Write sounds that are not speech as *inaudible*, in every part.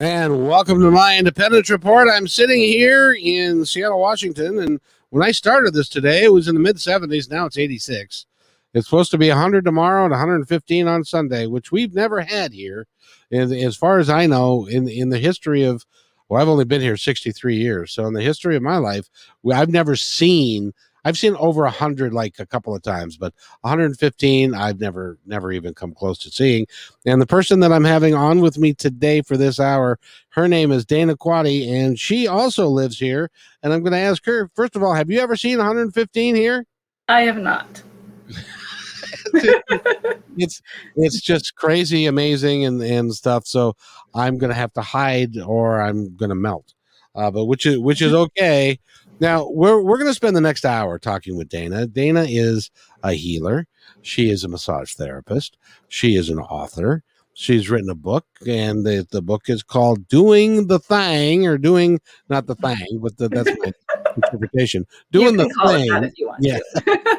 And welcome to my Independence Report. I'm sitting here in Seattle, Washington, and when I started this today, it was in the mid 70s. Now it's 86. It's supposed to be 100 tomorrow and 115 on Sunday, which we've never had here, as far as I know, in in the history of. Well, I've only been here 63 years, so in the history of my life, I've never seen I've seen over a hundred like a couple of times, but 115 I've never never even come close to seeing. And the person that I'm having on with me today for this hour, her name is Dana Quaddy, and she also lives here. And I'm going to ask her first of all, have you ever seen 115 here? I have not. *laughs* *laughs* it's it's just crazy amazing and and stuff so i'm gonna have to hide or i'm gonna melt uh, but which is which is *laughs* okay now we're we're going to spend the next hour talking with Dana. Dana is a healer. She is a massage therapist. She is an author. She's written a book, and the, the book is called "Doing the Thing" or "Doing not the Thing," but the, that's my interpretation. Doing the thing. yeah.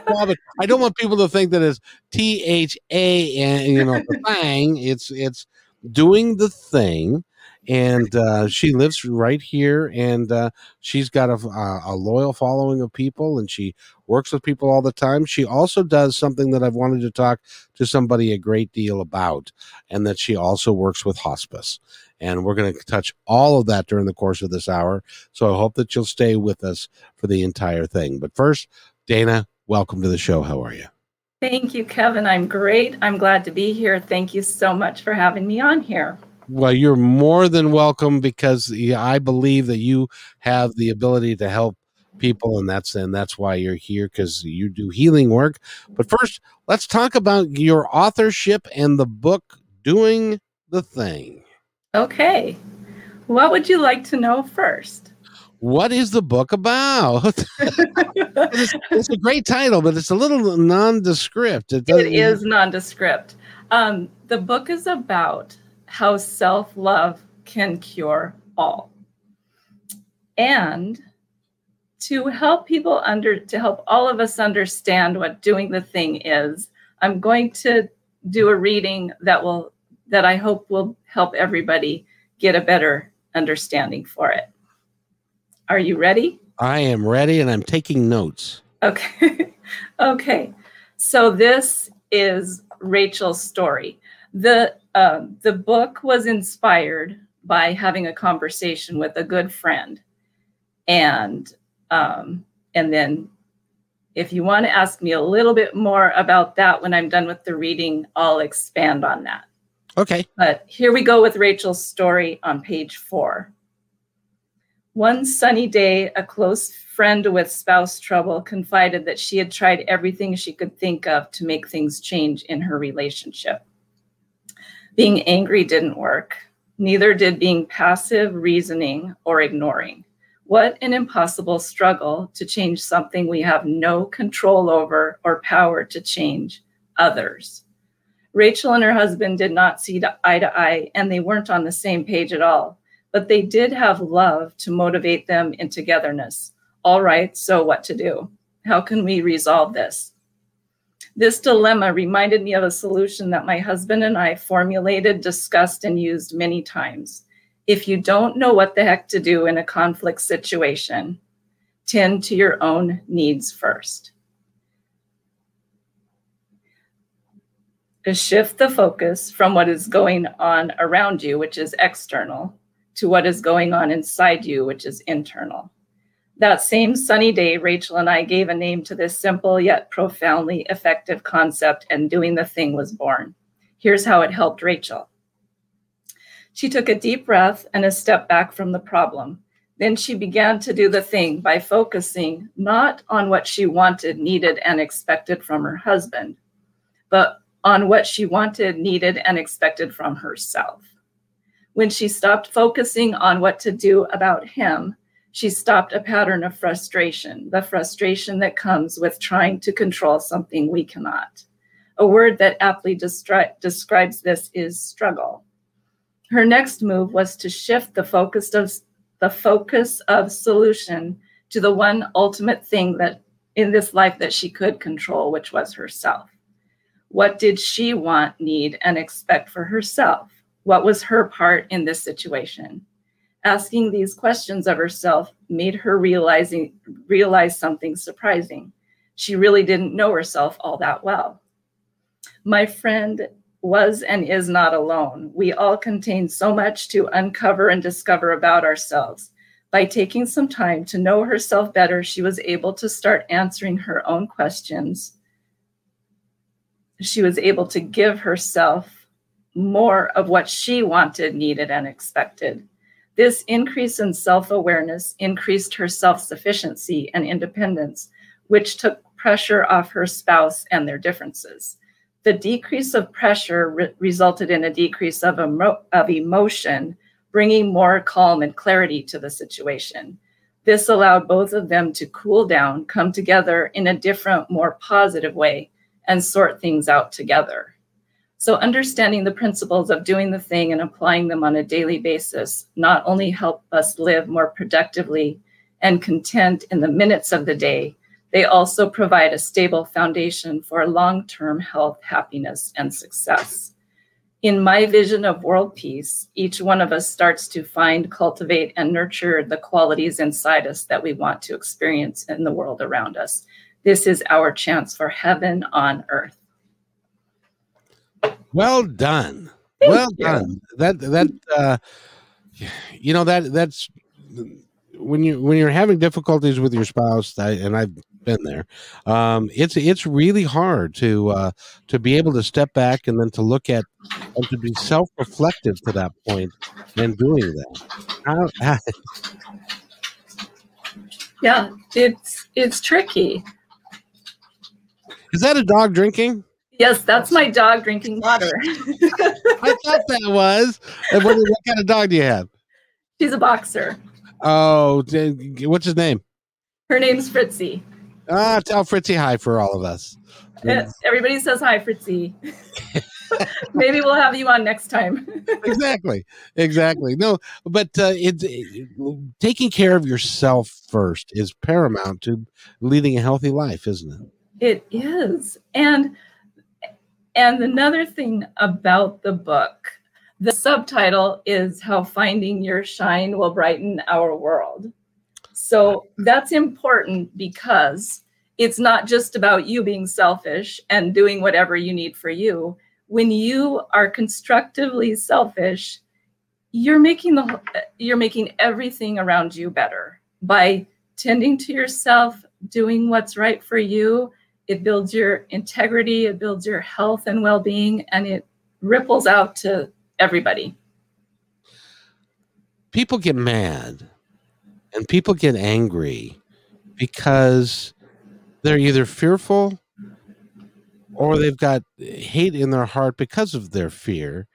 well, but I don't want people to think that it's T H A and you know the *laughs* thing. It's it's doing the thing and uh, she lives right here and uh, she's got a, a, loyal following of people and she works with people all the time she also does something that i've wanted to talk to somebody a great deal about and that she also works with hospice and we're going to touch all of that during the course of this hour so i hope that you'll stay with us for the entire thing but first dana welcome to the show how are you Thank you, Kevin. I'm great. I'm glad to be here. Thank you so much for having me on here. Well, you're more than welcome because I believe that you have the ability to help people, and that's and that's why you're here because you do healing work. But first, let's talk about your authorship and the book "Doing the Thing." Okay, what would you like to know first? What is the book about? *laughs* it's, it's, a great title, but it's a little nondescript. It, it is nondescript. Um, the book is about how self love can cure all. And to help people under, to help all of us understand what doing the thing is, I'm going to do a reading that will, that I hope will help everybody get a better understanding for it. Are you ready? I am ready and I'm taking notes. Okay. *laughs* okay. So this is Rachel's story. The um, the book was inspired by having a conversation with a good friend, and um, and then if you want to ask me a little bit more about that when I'm done with the reading, I'll expand on that. Okay. But here we go with Rachel's story on page four. One sunny day, a close friend with spouse trouble confided that she had tried everything she could think of to make things change in her relationship. Being angry didn't work. Neither did being passive, reasoning, or ignoring. What an impossible struggle to change something we have no control over or power to change others. Rachel and her husband did not see eye to eye, and they weren't on the same page at all, but they did have love to motivate them in togetherness. All right, so what to do? How can we resolve this? This dilemma reminded me of a solution that my husband and I formulated, discussed, and used many times. If you don't know what the heck to do in a conflict situation, tend to your own needs first. To shift the focus from what is going on around you, which is external, to what is going on inside you, which is internal. That same sunny day, Rachel and I gave a name to this simple yet profoundly effective concept, and doing the thing was born. Here's how it helped Rachel. She took a deep breath and a step back from the problem. Then she began to do the thing by focusing not on what she wanted, needed, and expected from her husband, but on what she wanted, needed, and expected from herself. When she stopped focusing on what to do about him, she stopped a pattern of frustration, the frustration that comes with trying to control something we cannot. A word that aptly destri- describes this is struggle. Her next move was to shift the focus of the focus of solution to the one ultimate thing that in this life that she could control, which was herself. What did she want, need, and expect for herself? What was her part in this situation? Asking these questions of herself made her realizing realize something surprising. She really didn't know herself all that well. My friend was and is not alone. We all contain so much to uncover and discover about ourselves. By taking some time to know herself better, she was able to start answering her own questions. She was able to give herself more of what she wanted, needed, and expected. This increase in self awareness increased her self sufficiency and independence, which took pressure off her spouse and their differences. The decrease of pressure re- resulted in a decrease of, emo- of emotion, bringing more calm and clarity to the situation. This allowed both of them to cool down, come together in a different, more positive way, and sort things out together. So, understanding the principles of doing the thing and applying them on a daily basis not only help us live more productively and content in the minutes of the day, they also provide a stable foundation for long term health, happiness, and success. In my vision of world peace, each one of us starts to find, cultivate, and nurture the qualities inside us that we want to experience in the world around us. This is our chance for heaven on earth. Well done. Thank well you. done. That that uh you know that that's when you when you're having difficulties with your spouse I, and I've been there um it's it's really hard to uh to be able to step back and then to look at and to be self-reflective to that point and doing that how, how, Yeah, it's it's tricky. is that a dog drinking Yes, that's my dog drinking water. *laughs* I thought that was and what, what kind of dog do you have She's a boxer. oh what's his name Her name's Fritzy. ah tell Fritzy hi for all of us Uh, Everybody says hi, Fritzy. *laughs* Maybe we'll have you on next time. *laughs* exactly exactly no but uh, it's it, taking care of yourself first is paramount to leading a healthy life isn't it It is. And and another thing about the book, the subtitle is how finding your shine will brighten our world. So that's important because it's not just about you being selfish and doing whatever you need for you. When you are constructively selfish, you're making the you're making everything around you better by tending to yourself, doing what's right for you, it builds your integrity, it builds your health and well being, and it ripples out to everybody. people get mad and people get angry because they're either fearful or they've got hate in their heart because of their fear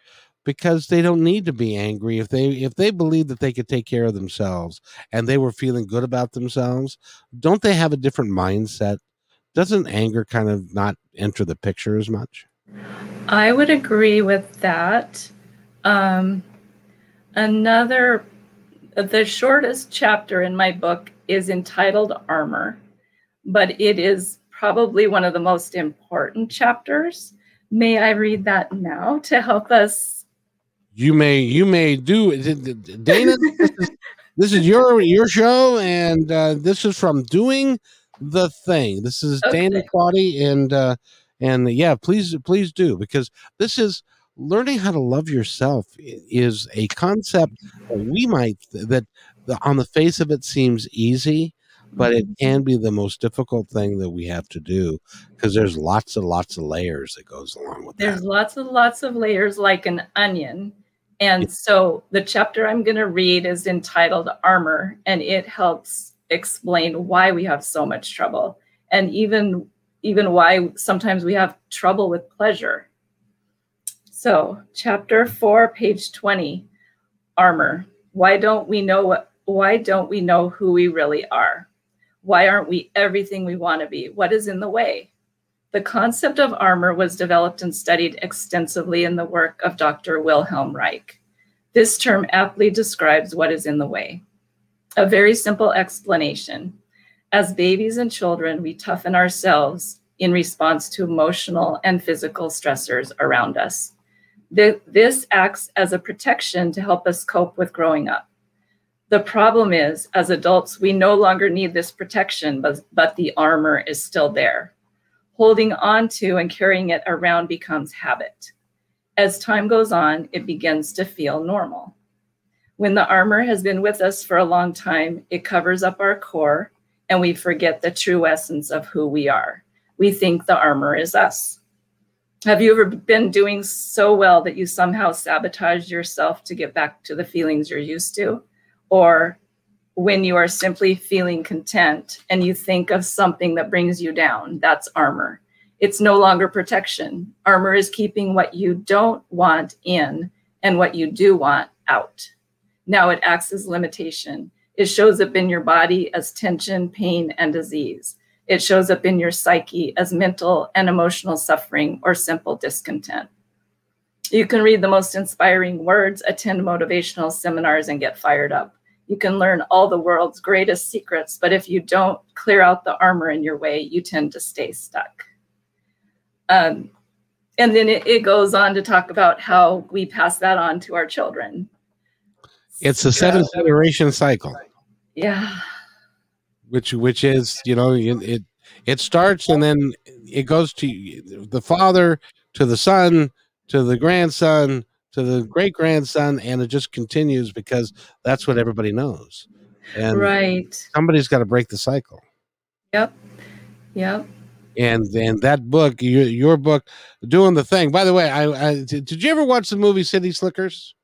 because they don't need to be angry if they if they believe that they could take care of themselves and they were feeling good about themselves don't they have a different mindset doesn't anger kind of not enter the picture as much I would agree with that. Um, another, the shortest chapter in my book is entitled Armor, but it is probably one of the most important chapters. May I read that now to help us? you may you may do dana this is, this is your your show and uh, this is from doing the thing this is dana Okay. quaddy and uh and yeah please please do because this is learning how to love yourself is a concept that we might that the, on the face of it seems easy but it can be the most difficult thing that we have to do because there's lots and lots of layers that goes along with There's that lots and lots of layers like an onion. And so the chapter I'm going to read is entitled Armor, and it helps explain why we have so much trouble and even even why sometimes we have trouble with pleasure. So, chapter 4, page 20. armor. Why don't we know what why don't we know who we really are? Why aren't we everything we want to be? What is in the way? The concept of armor was developed and studied extensively in the work of Dr. Wilhelm Reich. This term aptly describes what is in the way. A very simple explanation. As babies and children, we toughen ourselves in response to emotional and physical stressors around us. This acts as a protection to help us cope with growing up. The problem is, as adults, we no longer need this protection, but, but the armor is still there. Holding on to and carrying it around becomes habit. As time goes on, it begins to feel normal. When the armor has been with us for a long time, it covers up our core and we forget the true essence of who we are. We think the armor is us. Have you ever been doing so well that you somehow sabotage yourself to get back to the feelings you're used to? Or when you are simply feeling content and you think of something that brings you down, that's armor. It's no longer protection. Armor is keeping what you don't want in and what you do want out. Now it acts as limitation. It shows up in your body as tension, pain, and disease. It shows up in your psyche as mental and emotional suffering or simple discontent. You can read the most inspiring words, attend motivational seminars, and get fired up. You can learn all the world's greatest secrets, but if you don't clear out the armor in your way, you tend to stay stuck. Um, and then it, it, goes on to talk about how we pass that on to our children. It's a seven generation cycle. Yeah. Which which is you know it it starts and then it goes to the father to the son to the grandson to the great grandson and it just continues because that's what everybody knows. And right. somebody's got to break the cycle. Yep. Yep. And and that book your, your book doing the thing. By the way I, I did you ever watch the movie city slickers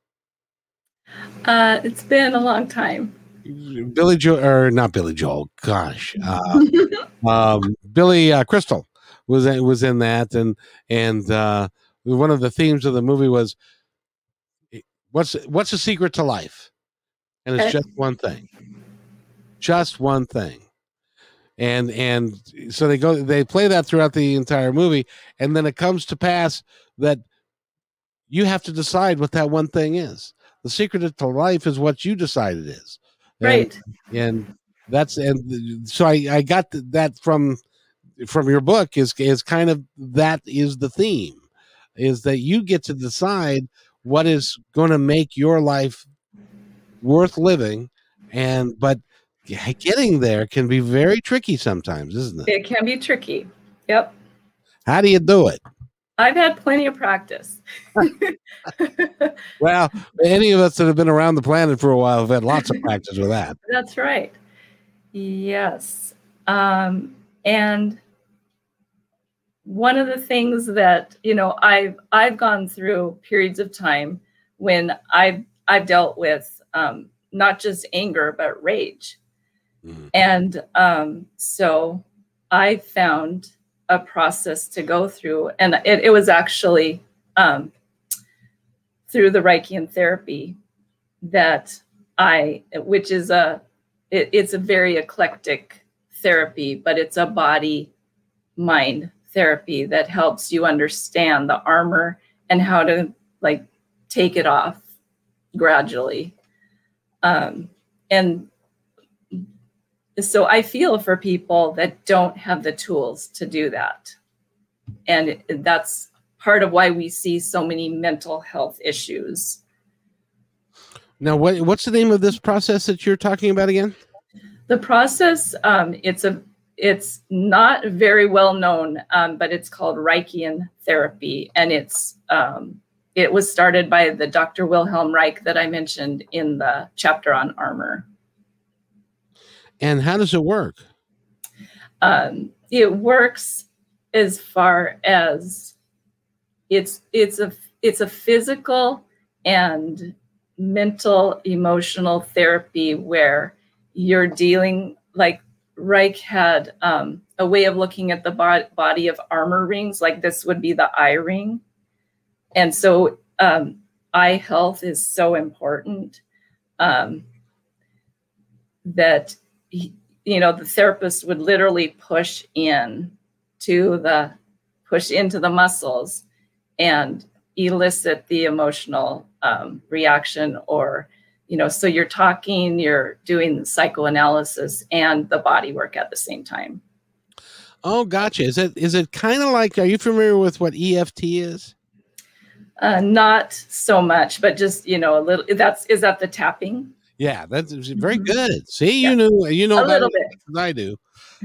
uh it's been a long time. Billy Joel, or not Billy Joel, gosh, uh, *laughs* um, Billy uh, Crystal was was in that, and and uh, one of the themes of the movie was what's what's the secret to life, and it's just one thing, just one thing, and and so they go they play that throughout the entire movie, and then it comes to pass that you have to decide what that one thing is. The secret to life is what you decide it is. Right. and, and that's and so I, I got that from from your book is is kind of that is the theme is that you get to decide what is going to make your life worth living and but getting there can be very tricky sometimes isn't it? It can be tricky. Yep. How do you do it I've had plenty of practice. *laughs* well, any of us that have been around the planet for a while have had lots of practice with that. That's right. Yes. Um, and one of the things that, you know, I've I've gone through periods of time when I've I've dealt with um, not just anger but rage. Mm. And um, so I found a process to go through. And it, it was actually um, through the Reichian therapy that I, which is a, it, it's a very eclectic therapy, but it's a body mind therapy that helps you understand the armor and how to like take it off gradually. Um, and so I feel for people that don't have the tools to do that. And that's part of why we see so many mental health issues. Now, what, what's the name of this process that you're talking about again? The process, um, it's a it's not very well known, um, but it's called Reichian therapy, and it's um, it was started by the Dr. Wilhelm Reich that I mentioned in the chapter on armor. And how does it work? Um, it works as far as it's it's a it's a physical and mental emotional therapy where you're dealing like Reich had um, a way of looking at the bod- body of armor rings, like this would be the eye ring. And so um, eye health is so important um, that you know the therapist would literally push in to the push into the muscles and elicit the emotional um, reaction or you know so you're talking you're doing psychoanalysis and the body work at the same time. Oh gotcha. Is it is it kind of like are you familiar with what EFT is? Uh, not so much but just you know a little that's is that the tapping yeah that's very mm-hmm. good see you knew you know a little bit i do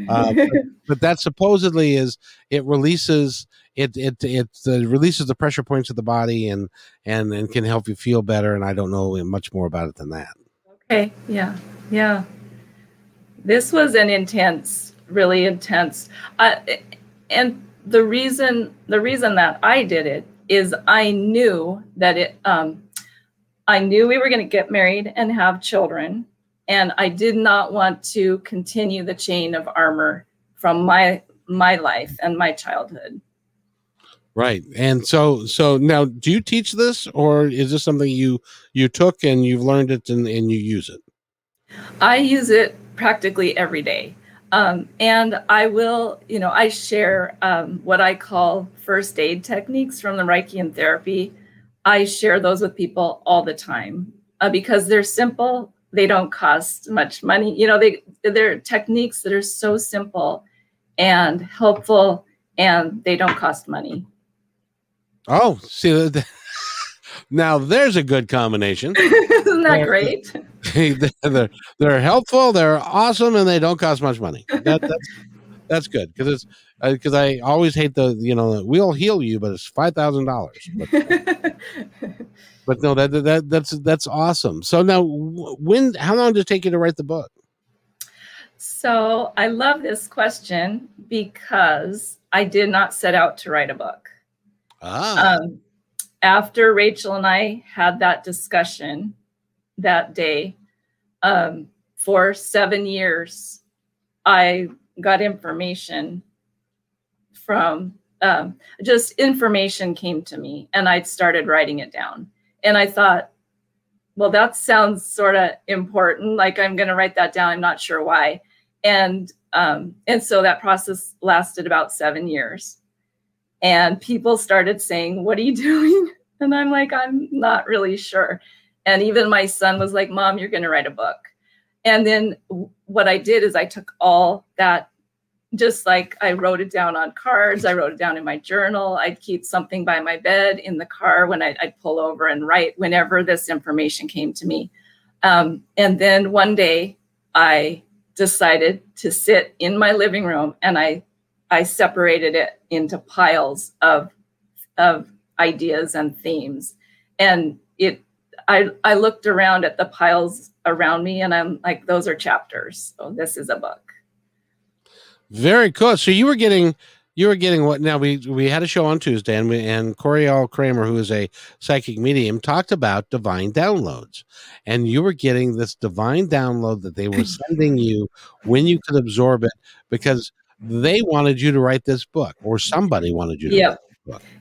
uh, but, *laughs* but that supposedly is it releases it it it uh, releases the pressure points of the body and and and can help you feel better. And I don't know much more about it than that. Okay. Yeah. Yeah. This was an intense, really intense. Uh, and the reason the reason that I did it is I knew that it. Um, I knew we were going to get married and have children, and I did not want to continue the chain of armor from my my life and my childhood. Right. And so so now do you teach this or is this something you you took and you've learned it and, and you use it? I use it practically every day. Um, and I will, you know, I share um, what I call first aid techniques from the Reichian therapy. I share those with people all the time uh, because they're simple. They don't cost much money. You know, they they're techniques that are so simple and helpful, and they don't cost money. Oh, see, *laughs* now there's a good combination. *laughs* Isn't that great? *laughs* they're, they're helpful, they're awesome, and they don't cost much money. That, that's that's good because it's because I always hate the you know we'll heal you, but it's five thousand dollars. *laughs* But no, that that that's that's awesome. So now, when how long did it take you to write the book? So I love this question because I did not set out to write a book. Ah. Um, after Rachel and I had that discussion that day, um, for seven years, I got information from um, just information came to me and I started writing it down. And I thought, well, that sounds sort of important. Like I'm going to write that down. I'm not sure why. And um, and so that process lasted about seven years and people started saying what are you *laughs* doing and i'm like i'm not really sure and even my son was like mom you're going to write a book and then what i did is i took all that just like i wrote it down on cards i wrote it down in my journal i'd keep something by my bed in the car when i'd, I'd pull over and write whenever this information came to me um, and then one day i decided to sit in my living room and i I separated it into piles of of ideas and themes. And it I I looked around at the piles around me and I'm like, those are chapters. So this is a book. Very cool. So you were getting you were getting what now we we had a show on Tuesday and we and Corey Coriel Kramer, who is a psychic medium, talked about divine downloads. And you were getting this divine download that they were *clears throat* sending you when you could absorb it because they wanted you to write this book or somebody wanted you to yeah.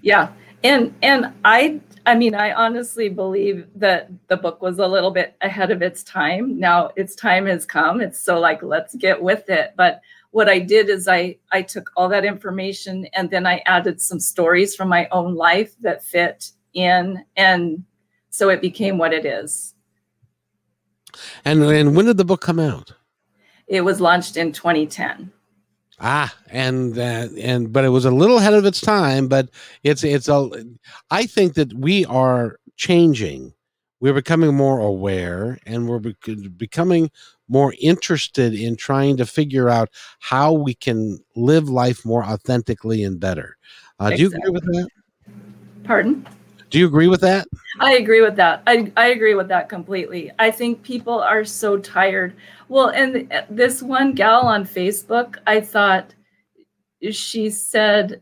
Yeah. And and I I mean I honestly believe that the book was a little bit ahead of its time. Now its time has come. It's so like let's get with it. But what I did is I I took all that information and then I added some stories from my own life that fit in and so it became what it is. And and when did the book come out? It was launched in 2010. Ah, and uh, and but it was a little ahead of its time. But it's it's a. I think that we are changing. We're becoming more aware, and we're becoming more interested in trying to figure out how we can live life more authentically and better. Uh, exactly. Do you agree with that? Pardon? Do you agree with that? I agree with that. I, I agree with that completely. I think people are so tired. Well, and this one gal on Facebook, I thought she said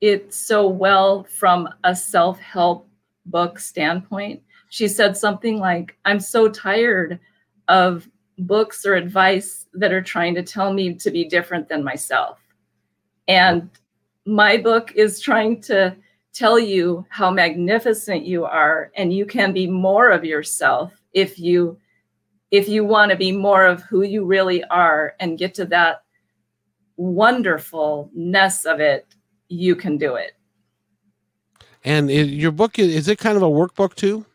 it so well from a self help book standpoint. She said something like, I'm so tired of books or advice that are trying to tell me to be different than myself. And my book is trying to tell you how magnificent you are and you can be more of yourself if you if you want to be more of who you really are and get to that wonderfulness of it, you can do it. And your book is it kind of a workbook too?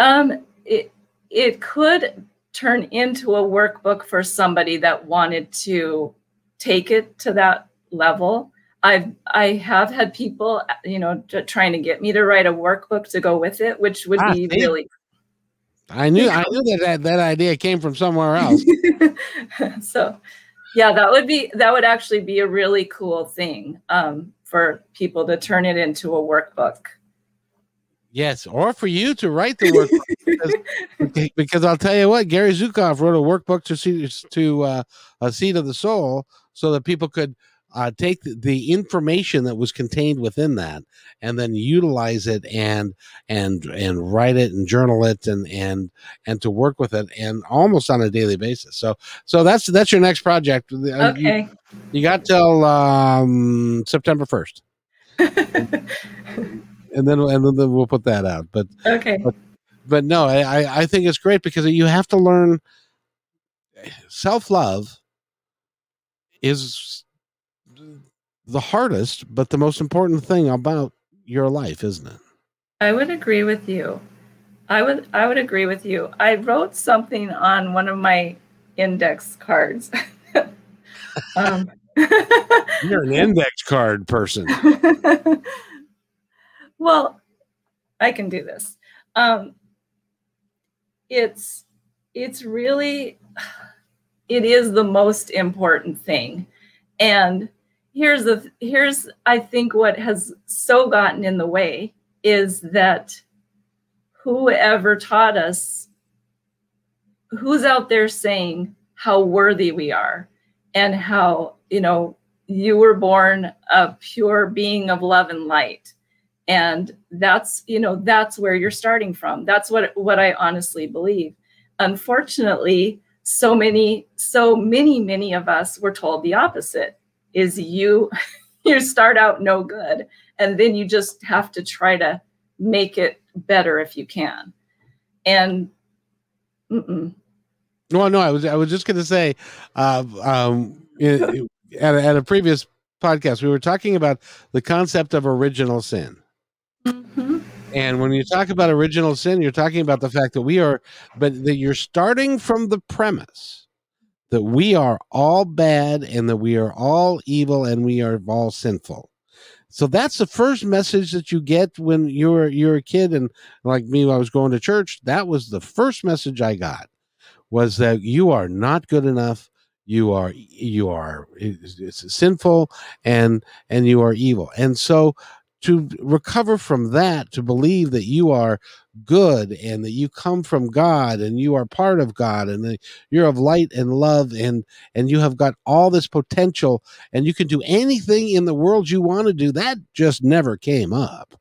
Um, it it could turn into a workbook for somebody that wanted to take it to that level. I've I have had people, you know, trying to get me to write a workbook to go with it, which would ah, be really. I knew I *laughs* knew that, that that idea came from somewhere else. *laughs* so, yeah, that would be that would actually be a really cool thing um, for people to turn it into a workbook. Yes, or for you to write the workbook *laughs* because, because, I'll tell you what, Gary Zukav wrote a workbook to see to uh, a seat of the soul so that people could uh, take the, the, information that was contained within that and then utilize it and and and write it and journal it and and and to work with it and almost on a daily basis. So so that's that's your next project. Uh, okay. you, you got till um september 1st *laughs* and then and then we'll put that out but okay but, but no i i think it's great because you have to learn self-love is the hardest, but the most important thing about your life, isn't it? I would agree with you. I would I would agree with you. I wrote something on one of my index cards. *laughs* um, *laughs* You're an index card person. *laughs* well, I can do this. Um, it's it's really it is the most important thing, and here's the here's i think what has so gotten in the way is that whoever taught us who's out there saying how worthy we are and how you know you were born a pure being of love and light and that's you know that's where you're starting from. That's what what i honestly believe. Unfortunately so many so many many of us were told the opposite is you *laughs* you start out no good and then you just have to try to make it better if you can. And mm-mm. no no i was i was just going to say uh, um at, at a previous podcast we were talking about the concept of original sin mm-hmm. and when you talk about original sin you're talking about the fact that we are but that you're starting from the premise that we are all bad and that we are all evil and we are all sinful. So that's the first message that you get when you're you're a kid and like me I was going to church, that was the first message I got was that you are not good enough you are you are it's sinful and and you are evil and so to recover from that to believe that you are good and that you come from God and you are part of God and you're of light and love and and you have got all this potential and you can do anything in the world you want to do that just never came up.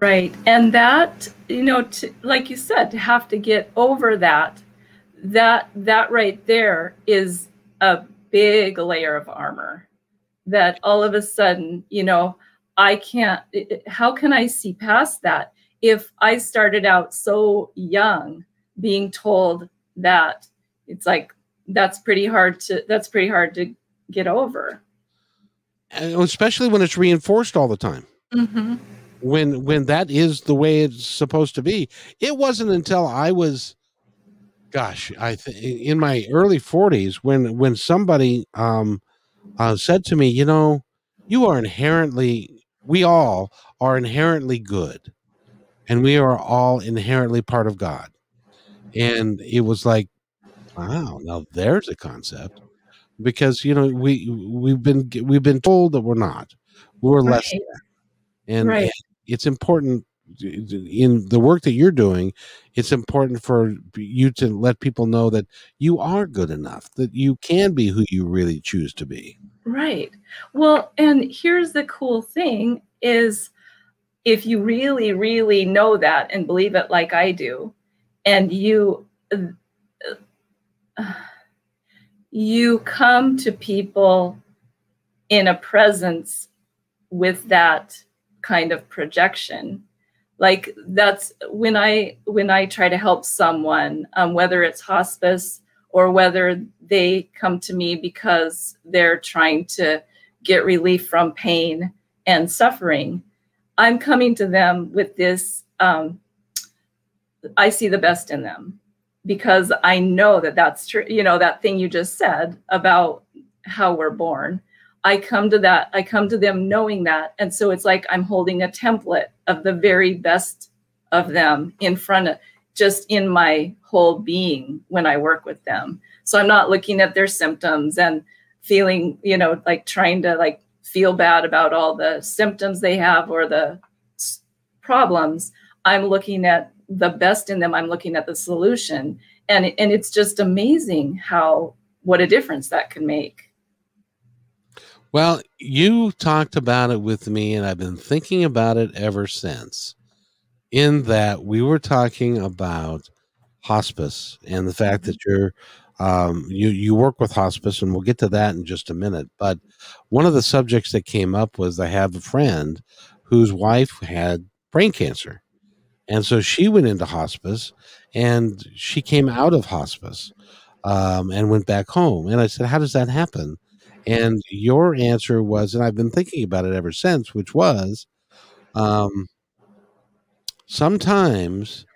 Right. And that you know to, like you said to have to get over that that that right there is a big layer of armor that all of a sudden you know I can't, how can I see past that if I started out so young being told that it's like, that's pretty hard to, that's pretty hard to get over. And especially when it's reinforced all the time. Mm-hmm. When, when that is the way it's supposed to be. It wasn't until I was, gosh, I th- in my early 40s when, when somebody um, uh, said to me, you know, you are inherently we all are inherently good and we are all inherently part of God. And it was like, wow, now there's a concept because you know we we've been we've been told that we're not, we're right. less than, and, right. and it's important in the work that you're doing. It's important for you to let people know that you are good enough, that you can be who you really choose to be. Right. Well, and here's the cool thing is if you really really know that and believe it like I do and you uh, you come to people in a presence with that kind of projection like that's when i when i try to help someone um, whether it's hospice or whether they come to me because they're trying to get relief from pain and suffering i'm coming to them with this um, i see the best in them because i know that that's true you know that thing you just said about how we're born I come to that, I come to them knowing that. And so it's like I'm holding a template of the very best of them in front of just in my whole being when I work with them. So I'm not looking at their symptoms and feeling, you know, like trying to like feel bad about all the symptoms they have or the problems. I'm looking at the best in them. I'm looking at the solution. And, and it's just amazing how, what a difference that can make. Well, you talked about it with me, and I've been thinking about it ever since. In that we were talking about hospice and the fact that you're um, you you work with hospice, and we'll get to that in just a minute. But one of the subjects that came up was I have a friend whose wife had brain cancer, and so she went into hospice, and she came out of hospice um, and went back home. And I said, "How does that happen?" And your answer was, and I've been thinking about it ever since, which was um, sometimes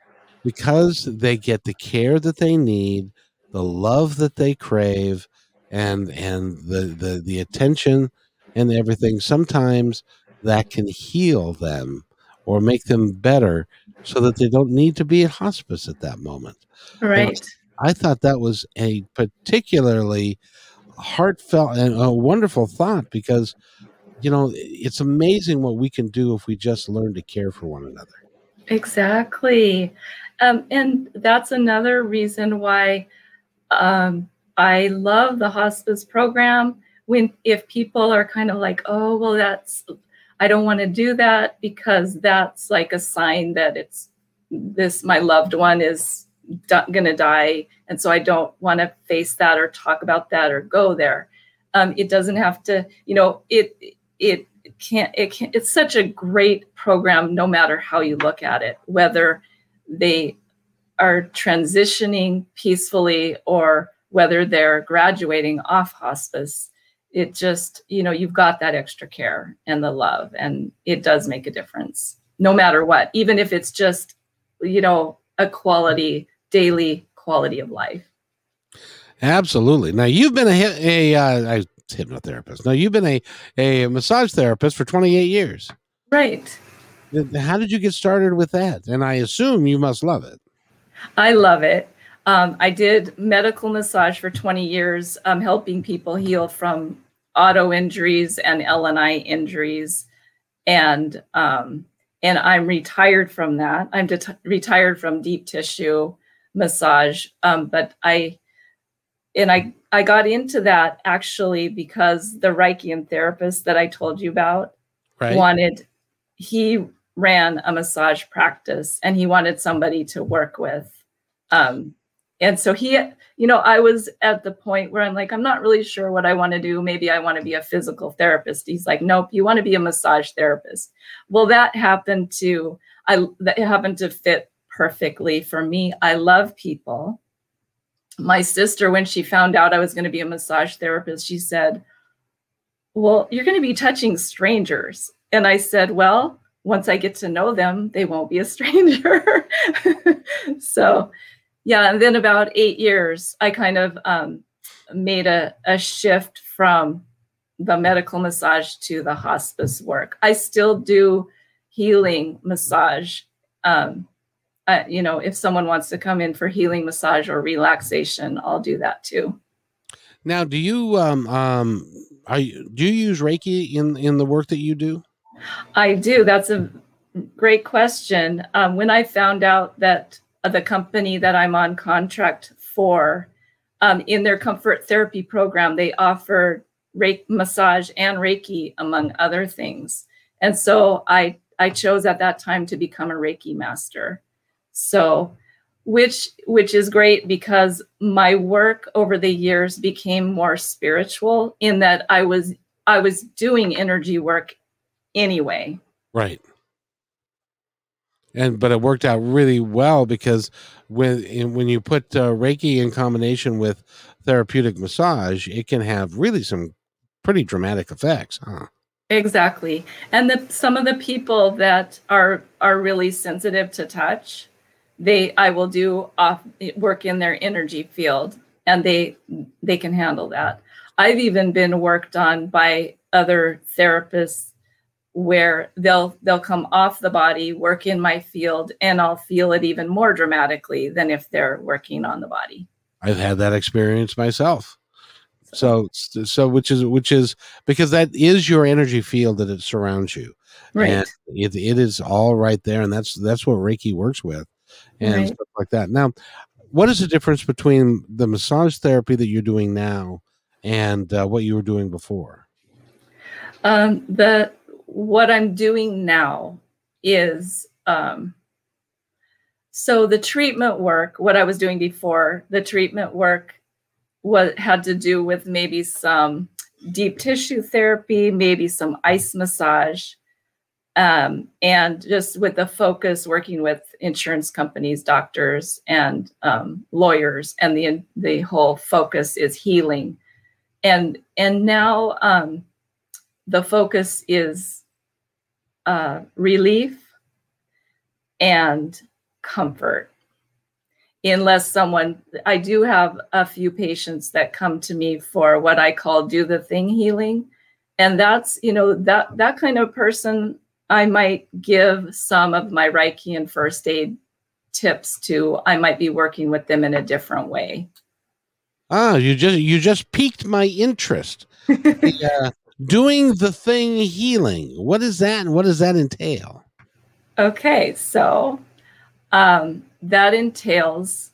because they get the care that they need, the love that they crave, and and the the, the attention and everything, sometimes that can heal them or make them better so that they don't need to be at hospice at that moment. Right. And I thought that was a particularly heartfelt and a wonderful thought because you know it's amazing what we can do if we just learn to care for one another exactly. Um, and that's another reason why um, i love the hospice program when if people are kind of like oh well that's i don't want to do that because that's like a sign that it's this my loved one is going to die and so i don't want to face that or talk about that or go there. Um, it doesn't have to you know it it can't it can it's such a great program no matter how you look at it whether they are transitioning peacefully or whether they're graduating off hospice it just you know you've got that extra care and the love and it does make a difference no matter what even if it's just you know a quality daily quality of life. Absolutely. Now you've been a, a uh, hypnotherapist. Now you've been a, a massage therapist for 28 years. Right. How did you get started with that? And I assume you must love it. I love it. Um, I did medical massage for 20 years, um, helping people heal from auto injuries and L&I injuries. And um, and I'm retired from that. I'm det- retired from deep tissue massage. Um, but I and I I got into that actually because the Reichian therapist that I told you about right. wanted he ran a massage practice and he wanted somebody to work with. Um, and so he, you know, I was at the point where I'm like, I'm not really sure what I want to do. Maybe I want to be a physical therapist. He's like, nope, you want to be a massage therapist. Well, that happened to I that happened to fit perfectly for me. I love people. My sister, when she found out I was going to be a massage therapist, she said, Well, you're going to be touching strangers. And I said, Well, once I get to know them, they won't be a *laughs* stranger. *laughs* so, yeah. And then about eight years, I kind of um, made a, a shift from the medical massage to the hospice work. I still do healing massage um, uh, you know, if someone wants to come in for healing massage or relaxation, I'll do that too. Now, do you um um are you, do you use Reiki in in the work that you do? I do. That's a great question. Um, when I found out that the company that I'm on contract for, um, in their comfort therapy program, they offer Reiki massage and Reiki among other things, and so I I chose at that time to become a Reiki master. So, which which is great because my work over the years became more spiritual in that I was I was doing energy work anyway. Right. and but it worked out really well because when in, when you put uh, Reiki in combination with therapeutic massage, it can have really some pretty dramatic effects, huh? Exactly. And the some of the people that are are really sensitive to touch, they I will do off work in their energy field and they they can handle that. I've even been worked on by other therapists where they'll they'll come off the body, work in my field and I'll feel it even more dramatically than if they're working on the body. I've had that experience myself. So. So which is which is because that is your energy field that it surrounds you. Right. And it, it is all right there and that's that's what reiki works with and right. stuff like that now what is the difference between the massage therapy that you're doing now and uh, what you were doing before um the what i'm doing now is um so the treatment work what i was doing before the treatment work what had to do with maybe some deep tissue therapy, maybe some ice massage, um, and just with the focus working with insurance companies, doctors, and um, lawyers, and the the whole focus is healing, and and now um, the focus is uh, relief and comfort. Unless someone i do have a few patients that come to me for what i call do the thing healing. And that's you know that that kind of person i might give some of my reiki and first aid tips to i might be working with them in a different way. Ah you just you just piqued my interest. *laughs* The, uh, doing the thing healing what is that and what does that entail? Okay so um, that entails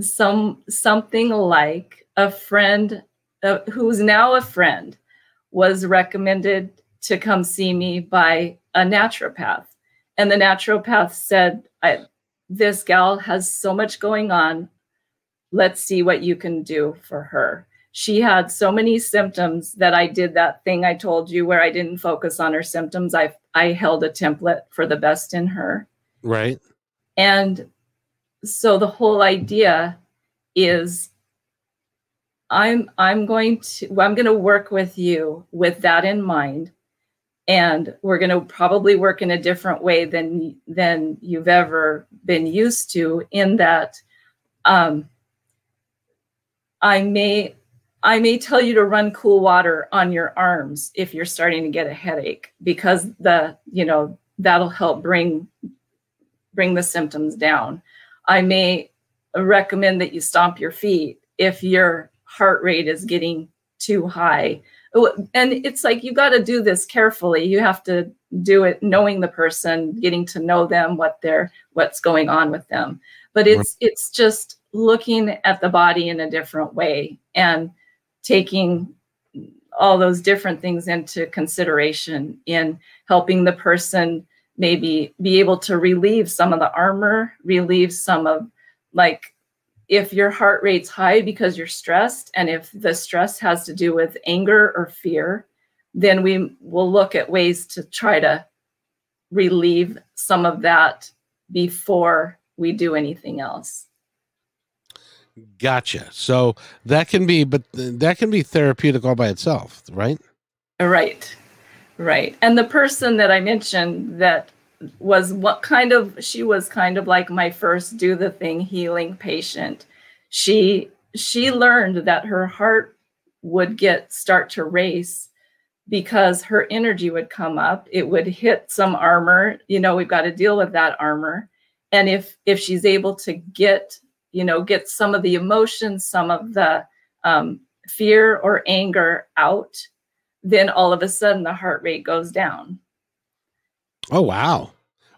some something like a friend uh, who's now a friend was recommended to come see me by a naturopath. And the naturopath said this gal has so much going on. Let's see what you can do for her. She had so many symptoms that i did that thing i told you where i didn't focus on her symptoms. I i held a template for the best in her. Right. And so the whole idea is I'm I'm going to I'm going to work with you with that in mind and we're going to probably work in a different way than than you've ever been used to in that um I may I may tell you to run cool water on your arms if you're starting to get a headache because the you know that'll help bring bring the symptoms down. I may recommend that you stomp your feet if your heart rate is getting too high. Oh, and it's like you got to do this carefully. You have to do it knowing the person, getting to know them, what they're what's going on with them. But it's it's just looking at the body in a different way and taking all those different things into consideration in helping the person maybe be able to relieve some of the armor, relieve some of like if your heart rate's high because you're stressed, and if the stress has to do with anger or fear, then we will look at ways to try to relieve some of that before we do anything else. Gotcha. So that can be, but that can be therapeutic all by itself, right? Right. Right. And the person that I mentioned that was what kind of she was kind of like my first do the thing healing patient. She she learned that her heart would get start to race because her energy would come up it would hit some armor you know we've got to deal with that armor and if if she's able to get you know get some of the emotions some of the um, fear or anger out then all of a sudden the heart rate goes down. Oh wow.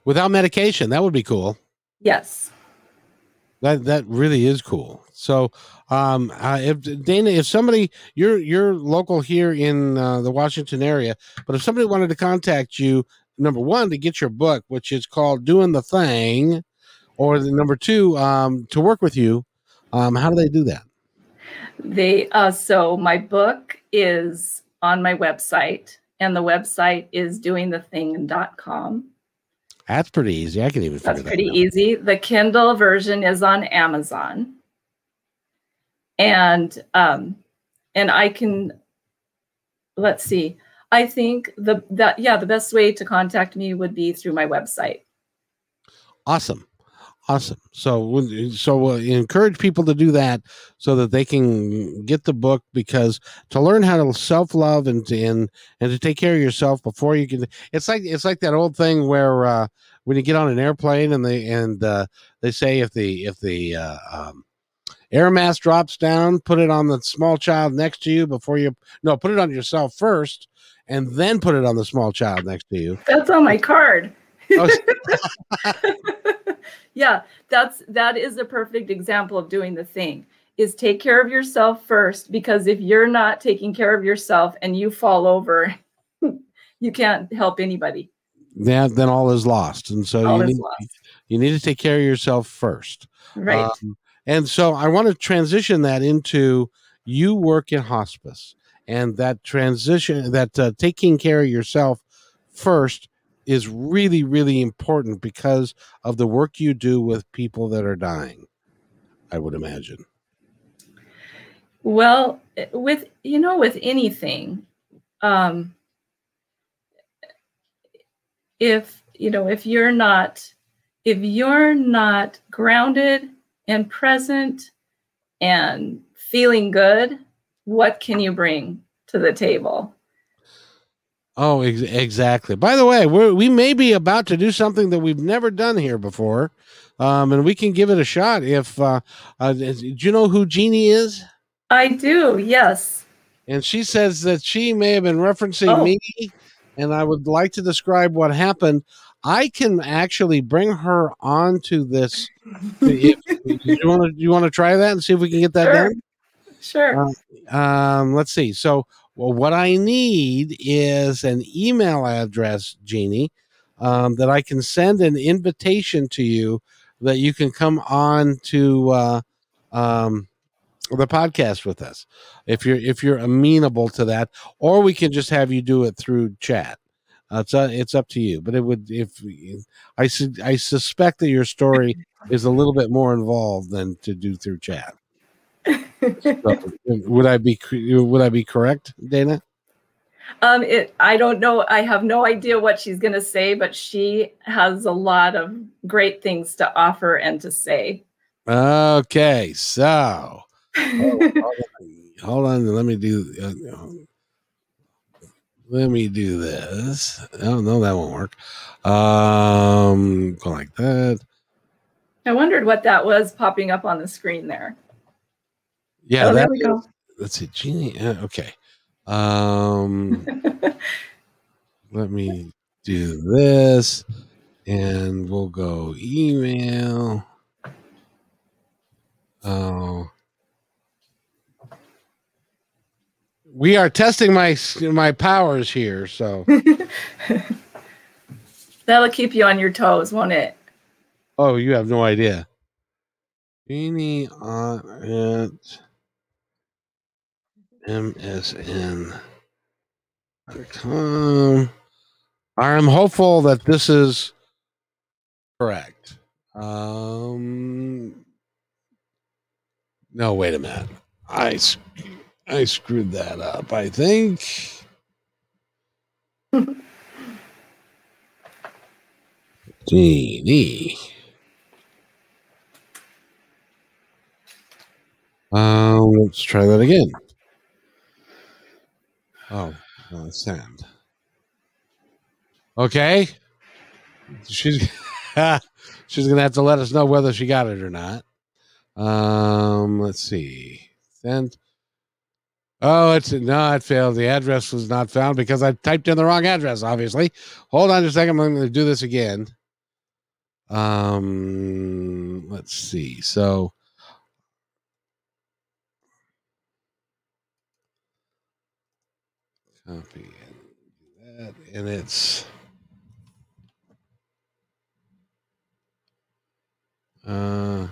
Without medication, that would be cool. Yes. That that really is cool. So, um, uh, if Dana, if somebody you're you're local here in uh, the Washington area, but if somebody wanted to contact you, number one to get your book, which is called "Doing the Thing," or the number two um, to work with you, um, how do they do that? They uh, so my book is on my website, and the website is doingthething.com. That's pretty easy. I can even That's that pretty out. easy. The Kindle version is on Amazon. And um and I can let's see. I think the that yeah, the best way to contact me would be through my website. Awesome. Awesome. So, so uh, encourage people to do that so that they can get the book because to learn how to self love and to, and and to take care of yourself before you can. It's like it's like that old thing where uh, when you get on an airplane and they and uh, they say if the if the uh, um, air mass drops down, put it on the small child next to you before you no put it on yourself first and then put it on the small child next to you. That's on my card. *laughs* Yeah, that's that is a perfect example of doing the thing. Is take care of yourself first because if you're not taking care of yourself and you fall over, *laughs* you can't help anybody. then then all is lost, and so All you need lost. you need to take care of yourself first. Right. Um, and so I want to transition that into you work in hospice, and that transition, that uh, taking care of yourself first, is really really important because of the work you do with people that are dying. I would imagine. Well, with you know, with anything, um, if you know, if you're not, if you're not grounded and present and feeling good, what can you bring to the table? Oh, ex- exactly. By the way, we're, we may be about to do something that we've never done here before, um, and we can give it a shot. If uh, uh, do you know who Jeannie is? I do, yes. and she says that she may have been referencing Oh. me and i would like to describe what happened i can actually bring her onto this *laughs* if, you want to you want to try that and see if we can get that Sure. Sure. done um let's see so well what i need is an email address jeannie um, that i can send an invitation to you that you can come on to uh, um, the podcast with us if you're if you're amenable to that or we can just have you do it through chat. Uh, it's uh, it's up to you but it would if i su- i suspect that your story *laughs* is a little bit more involved than to do through chat So, would i be would i be correct dana Um, it, I don't know. I have no idea what she's going to say, but she has a lot of great things to offer and to say. okay so *laughs* hold on let me do uh, let me do this oh no that won't work um go like that I wondered what that was popping up on the screen there. Yeah oh, that there we go. let's see jeannie uh, okay. Um *laughs* let me do this and we'll go email. Oh. We are testing my my powers here so. *laughs* That'll keep you on your toes, won't it? oh you have no idea. Jeannie on at msn com. I'm hopeful that this is correct. Um, no, wait a minute. I, I screwed that up. I think. *laughs* Jeannie. Um, let's try that again. Oh, uh, send. Okay. She's *laughs* she's gonna have to let us know whether she got it or not. Um, let's see. Send. Oh, it's no, it failed. The address was not found because I typed in the wrong address, obviously. Hold on just a second. I'm gonna do this again. Um, let's see. So copy and do that, and it's uh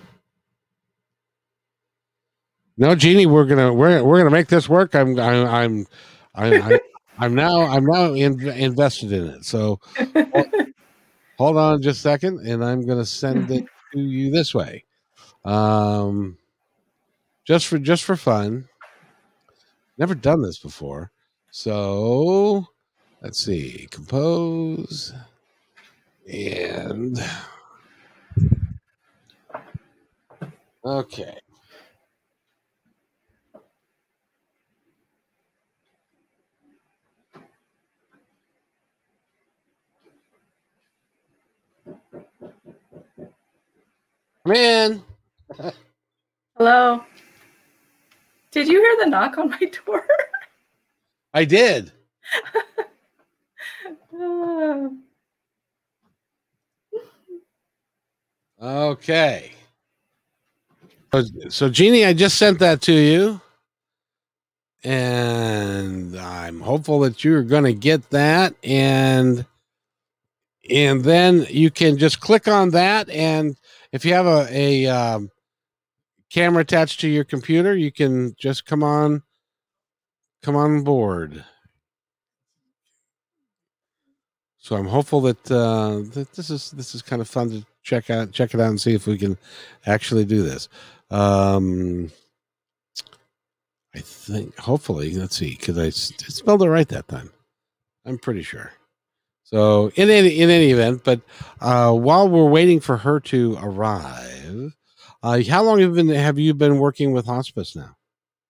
no jeannie we're gonna we're, we're gonna make this work i'm i'm i'm I, I, i'm now i'm now in, invested in it so *laughs* hold, on just a second, and I'm going to send it *laughs* to you this way. Um, just for just for fun. Never done this before, so let's see. Compose and okay. Come in. *laughs* Hello. Did you hear the knock on my door? *laughs* I did. Okay. So, so, Jeannie, I just sent that to you. And I'm hopeful that you're going to get that. And and then you can just click on that. And if you have a, a um, camera attached to your computer, you can just come on come on board. So I'm hopeful that uh, that this is this is kind of fun to check out check it out and see if we can actually do this. Um, I think hopefully let's see because I spelled it right that time. I'm pretty sure. So in any in any event, but uh, while we're waiting for her to arrive, uh, how long have been have you been working with hospice now?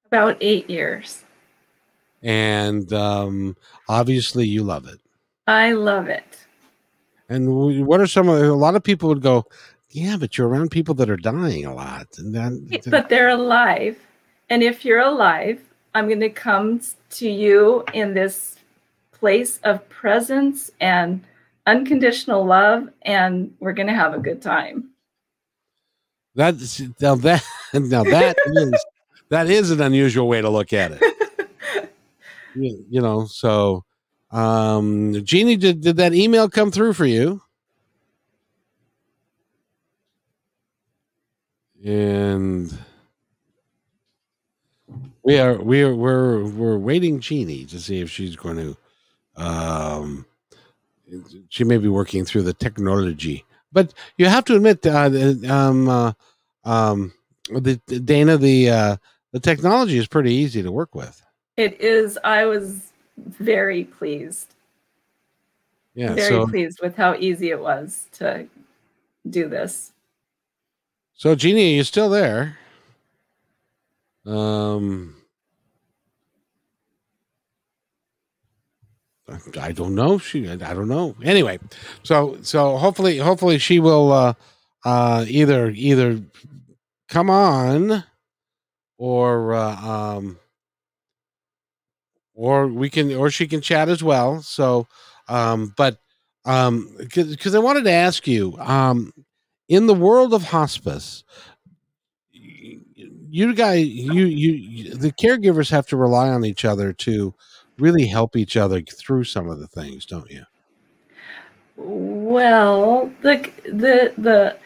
About eight years. And um, obviously, you love it. I love it. And what are some of a lot of people would go, yeah, but you're around people that are dying a lot, and then but they're alive. And if you're alive, I'm going to come to you in this place of presence and unconditional love, and we're going to have a good time. That's now that *laughs* now that is that is an unusual way to look at it. You, know, so um, Jeannie, did, did that email come through for you? And we are we are we're we're waiting Jeannie to see if she's going to um she may be working through the technology. But you have to admit uh, um uh, um the Dana the uh the technology is pretty easy to work with. It is I was very pleased. Yeah, very so, pleased with how easy it was to do this. So, Jeannie, are you still there? Um, I don't know. She, I don't know. Anyway, so so hopefully, hopefully she will uh, uh, either either come on or uh, um, or we can or she can chat as well. So um but um because i wanted to ask you um in the world of hospice you guys you you the caregivers have to rely on each other to really help each other through some of the things don't you? Well the the the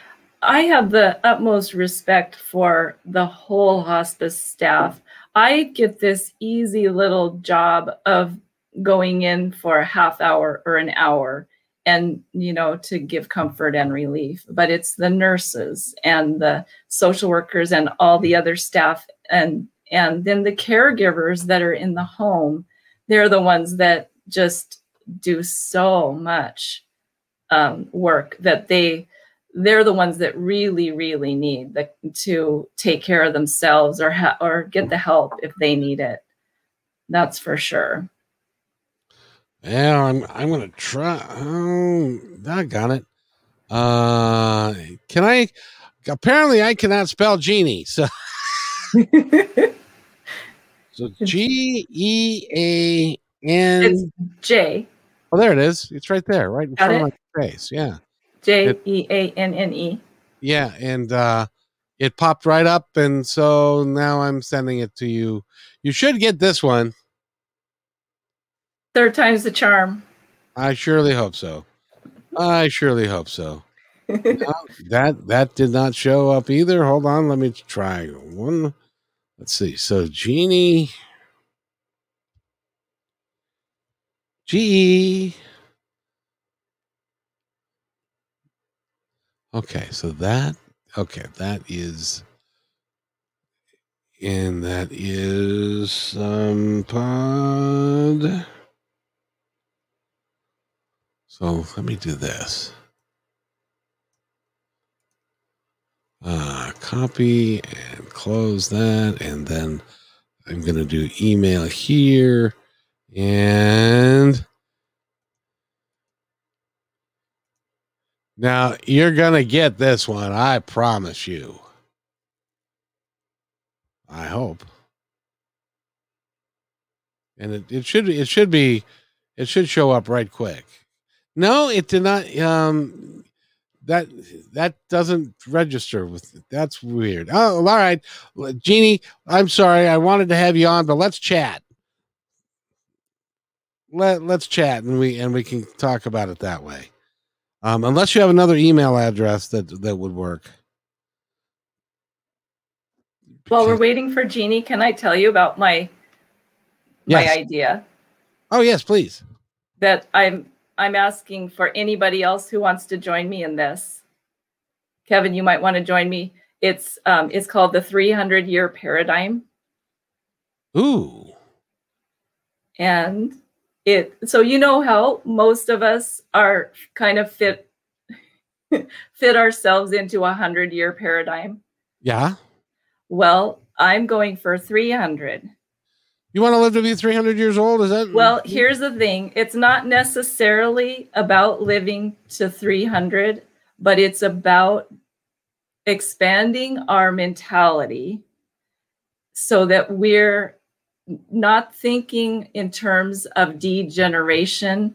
i have the utmost respect for the whole hospice staff I get this easy little job of going in for a half hour or an hour and you know to give comfort and relief. But it's the nurses and the social workers and all the other staff and and then the caregivers that are in the home. They're the ones that just do so much um, work that they they're the ones that really really need the, to take care of themselves or ha- or get the help if they need it. That's for sure. Yeah i'm i'm gonna try oh i got it. Uh can i apparently i cannot spell genie so. *laughs* So g e a n. J. Oh there it is. It's right there right in got front it? of my face yeah J E A N N E. Yeah, and uh, it popped right up, and so now I'm sending it to you. You should get this one. Third time's the charm. I surely hope so. I surely hope so. *laughs* no, that that did not show up either. Hold on, let me try one. Let's see. So Jeannie, G Okay, so that okay, that is and that is um pod. So let me do this. Uh, copy and close that, and then I'm gonna do email here and now you're gonna get this one, I promise you. I hope. And it, it should it should be it should show up right quick. No, it did not um that that doesn't register with that's weird. Oh, all right. Jeannie, I'm sorry. I wanted to have you on, but let's chat. Let let's chat and we and we can talk about it that way. Um, unless you have another email address that that would work. While we're waiting for Jeannie, can I tell you about my Yes. my idea Oh yes, please. that I'm I'm asking for anybody else who wants to join me in this. Kevin, you might want to join me. It's um, it's called the 300 year paradigm, Ooh. and it so you know how most of us are kind of fit *laughs* fit ourselves into a hundred year paradigm. Yeah. Well, I'm going for 300. You want to live to be 300 years old? Is that Well, here's the thing it's not necessarily about living to 300, but it's about expanding our mentality so that we're not thinking in terms of degeneration.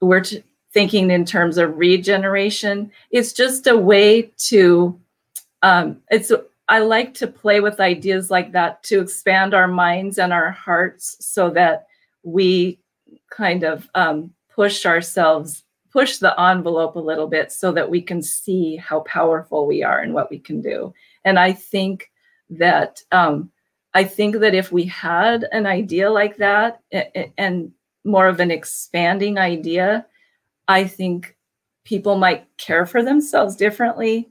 We're t- thinking in terms of regeneration. It's just a way to, um, it's, I like to play with ideas like that to expand our minds and our hearts so that we kind of um, push ourselves, push the envelope a little bit so that we can see how powerful we are and what we can do. And I think that um, I think that if we had an idea like that and more of an expanding idea, I think people might care for themselves differently.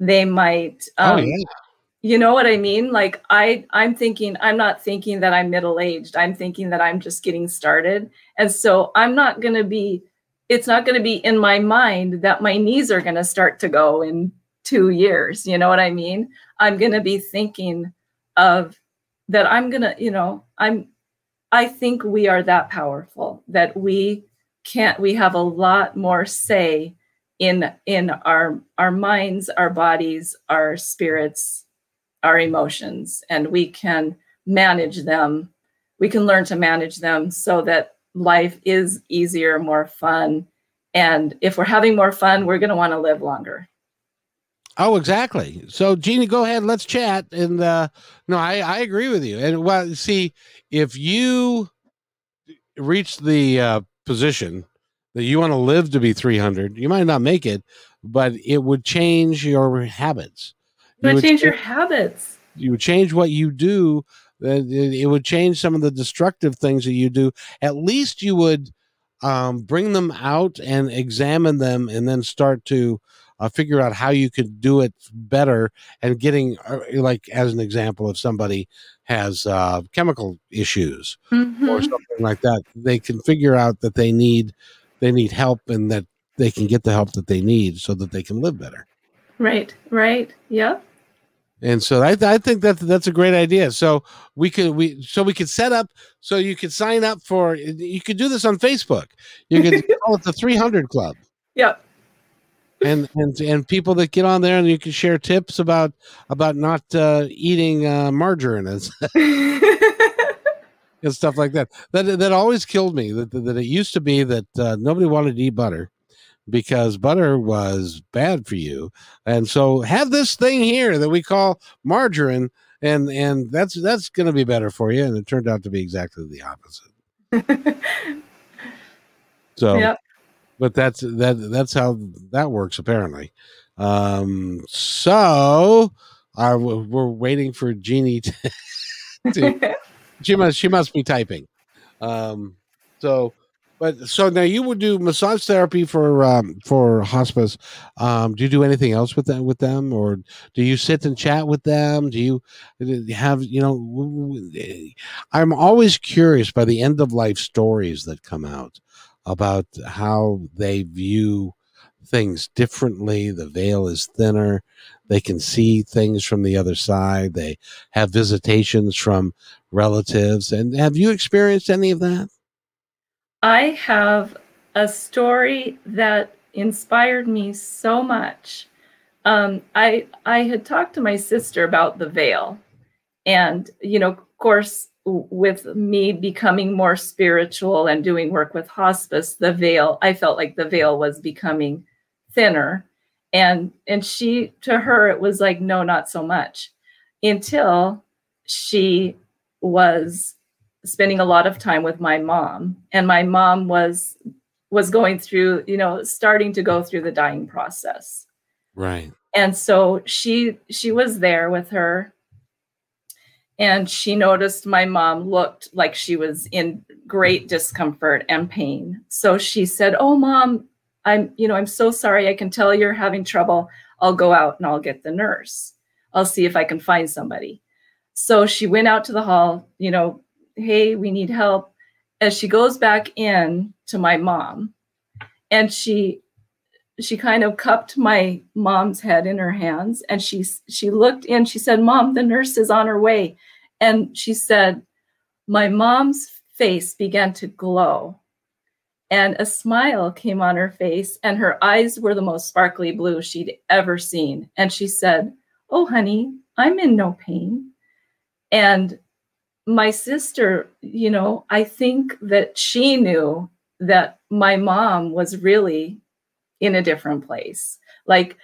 They might Oh um, yeah. you know what i mean? Like i i'm thinking i'm not thinking that i'm middle aged i'm thinking that i'm just getting started. And so i'm not going to be it's not going to be in my mind that my knees are going to start to go in 2 years. You know what i mean? I'm going to be thinking of that i'm going to you know i'm i think we are that powerful that we can't we have a lot more say in in our our minds our bodies our spirits our emotions and we can manage them. We can learn to manage them so that life is easier more fun and if we're having more fun we're going to want to live longer Oh, exactly. So, Jeannie, go ahead. Let's chat. And uh, no, I, I agree with you. And well, see, if you reach the uh, position that you want to live to be 300, you might not make it, but it would change your habits. You but would change your habits you would change what you do. It it would change some of the destructive things that you do. At least you would um, bring them out and examine them, and then start to uh, figure out how you could do it better. And getting, uh, like as an example, if somebody has uh, chemical issues or Mhm. something like that, they can figure out that they need they need help, and that they can get the help that they need so that they can live better. right right yep And so I, I think that that's a great idea. So we could we so we could set up so you could sign up for you could do this on Facebook. You could *laughs* call it the 300 Club, yep and and and people that get on there and you can share tips about about not uh, eating uh, margarine and, *laughs* *laughs* and stuff like that. That that always killed me. That that it used to be that uh, nobody wanted to eat butter because butter was bad for you, and so have this thing here that we call margarine, and and that's that's going to be better for you. And it turned out to be exactly the opposite. *laughs* So, yep but that's that that's how that works apparently. Um, so I we're waiting for Jeannie to, *laughs* to she must she must be typing. Um, so But so now you would do massage therapy for um, for hospice. Um, do you do anything else with that with them, or do you sit and chat with them? Do you have you know? I'm always curious by the end of life stories that come out about how they view things differently. The veil is thinner. They can see things from the other side. They have visitations from relatives. And have you experienced any of that? I have a story that inspired me so much. Um, I I had talked to my sister about the veil, and you know, of course, with me becoming more spiritual and doing work with hospice, the veil I felt like the veil was becoming thinner, and and she to her it was like no, not so much, until she was spending a lot of time with my mom. And my mom was was going through you know starting to go through the dying process. Right. And so she she was there with her and she noticed my mom looked like she was in great discomfort and pain. So she said oh mom i'm you know i'm so sorry. I can tell you're having trouble. I'll go out and i'll get the nurse. I'll see if i can find somebody. So she went out to the hall you know hey we need help. As she goes back in to my mom. And she she kind of cupped my mom's head in her hands. And she she looked in. She said mom the nurse is on her way and she said my mom's face began to glow and a smile came on her face and her eyes were the most sparkly blue she'd ever seen and she said oh honey i'm in no pain and my sister, you know, I think that she knew that my mom was really in a different place. Like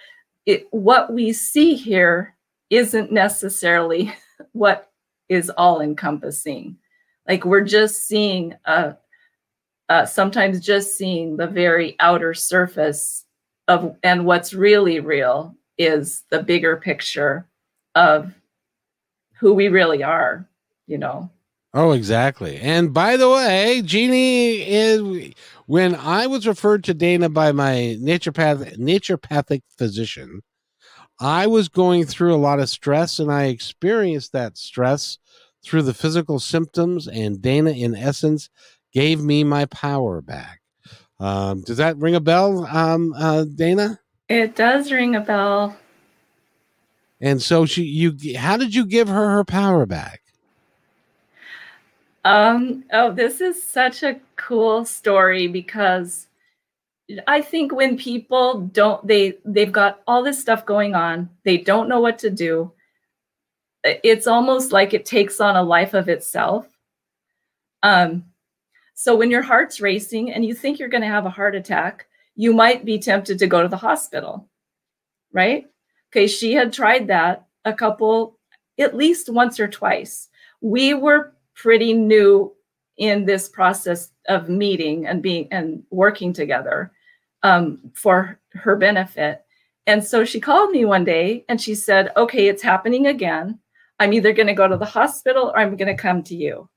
it, what we see here isn't necessarily *laughs* what is all encompassing. Like we're just seeing a, uh, sometimes just seeing the very outer surface of, and what's really real is the bigger picture of who we really are you know. Oh, exactly. And by the way, Jeannie is when I was referred to Dana by my naturopath naturopathic physician, I was going through a lot of stress and I experienced that stress through the physical symptoms and Dana in essence gave me my power back. Um, does that ring a bell, um, uh, Dana? It does ring a bell. And so she, you, how did you give her her power back? Um, oh, this is such a cool story because I think when people don't they they've got all this stuff going on, they don't know what to do. It's almost like it takes on a life of itself. Um, so when your heart's racing and you think you're going to have a heart attack, you might be tempted to go to the hospital, right? Okay, she had tried that a couple, at least once or twice. We were pretty new in this process of meeting and being and working together um, for her benefit. And so she called me one day and she said, Okay, it's happening again. I'm either going to go to the hospital or I'm going to come to you.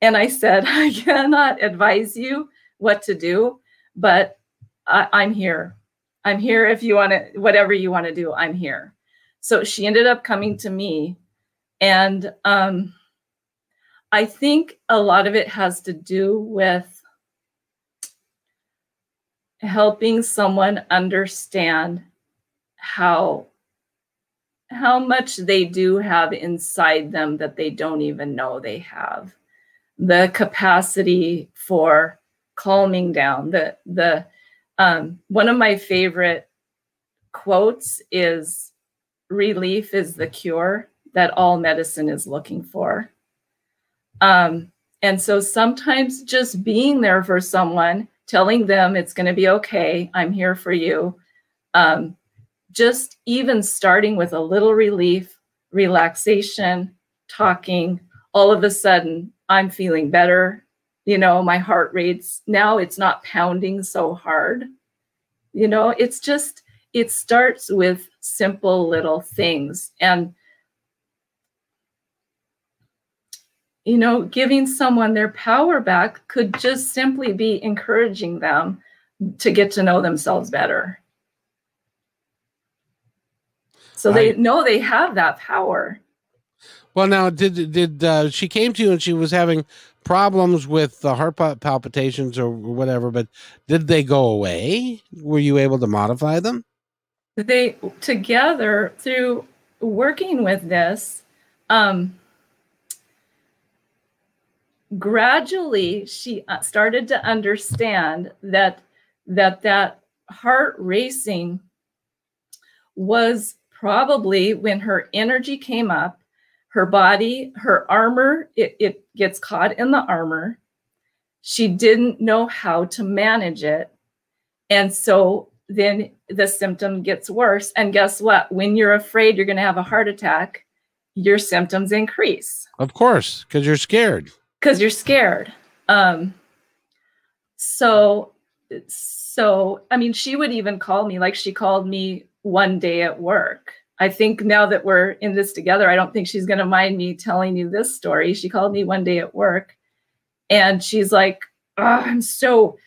And I said, *laughs* I cannot advise you what to do, but I, am here. I'm here if you want to, whatever you want to do, I'm here. So she ended up coming to me. And um, I think a lot of it has to do with helping someone understand how how much they do have inside them that they don't even know they have. The capacity for calming down. The the um, one of my favorite quotes is relief is the cure that all medicine is looking for. Um, and so sometimes just being there for someone, telling them it's going to be okay, I'm here for you, um, just even starting with a little relief, relaxation, talking, all of a sudden I'm feeling better. You know, my heart rate's now it's not pounding so hard. You know, it's just, it starts with simple little things. And you know, giving someone their power back could just simply be encouraging them to get to know themselves better. So they I- know they have that power. Well, now did did uh, she came to you and she was having problems with the heart palpitations or whatever? But did they go away? Were you able to modify them? They together through working with this, um, gradually she uh, started to understand that that that heart racing was probably when her energy came up her body her armor it, it gets caught in the armor. She didn't know how to manage it. And so then the symptom gets worse. And guess what? When you're afraid you're going to have a heart attack your symptoms increase. Of course, because you're scared. Because you're scared. Um, so, so I mean, she would even call me like she called me one day at work. I think now that we're in this together, I don't think she's going to mind me telling you this story. She called me one day at work, and she's like, "Ah, "I'm so,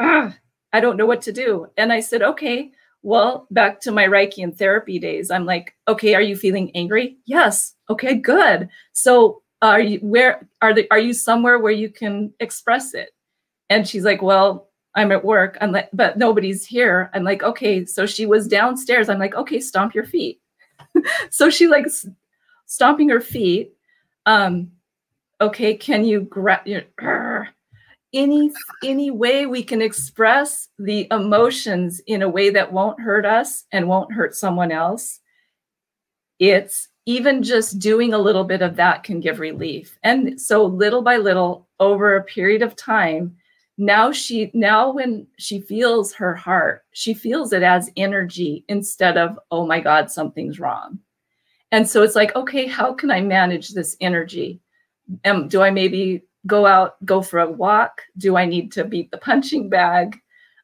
ah, I don't know what to do." And I said, "Okay." Well, back to my Reiki and therapy days, I'm like, okay, are you feeling angry? Yes. Okay, good. So are you where are the are you somewhere where you can express it? And she's like well i'm at work. I'm like but nobody's here. I'm like okay. So she was downstairs. I'm like okay stomp your feet. *laughs* So she like stomping her feet um okay can you grab your any any way we can express the emotions in a way that won't hurt us and won't hurt someone else? It's even just doing a little bit of that can give relief. And so little by little over a period of time now she now when she feels her heart she feels it as energy instead of oh my god something's wrong. And so it's like okay how can i manage this energy? Um, do i maybe go out go for a walk? Do i need to beat the punching bag?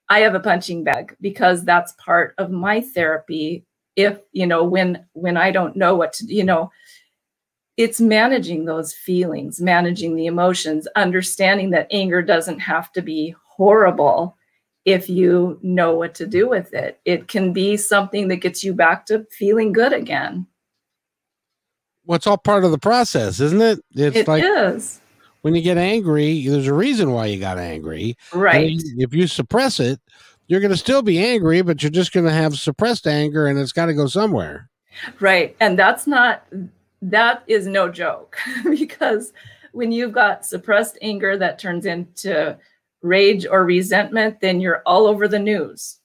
I have a punching bag because that's part of my therapy if you know when when i don't know what to you know it's managing those feelings managing the emotions understanding that anger doesn't have to be horrible if you know what to do with it it can be something that gets you back to feeling good again Well, it's all part of the process, isn't it? It's It is like when you get angry, there's a reason why you got angry. Right If you suppress it, you're going to still be angry, but you're just going to have suppressed anger, and it's got to go somewhere. Right. And that's not, that is no joke *laughs* because when you've got suppressed anger that turns into rage or resentment, then you're all over the news.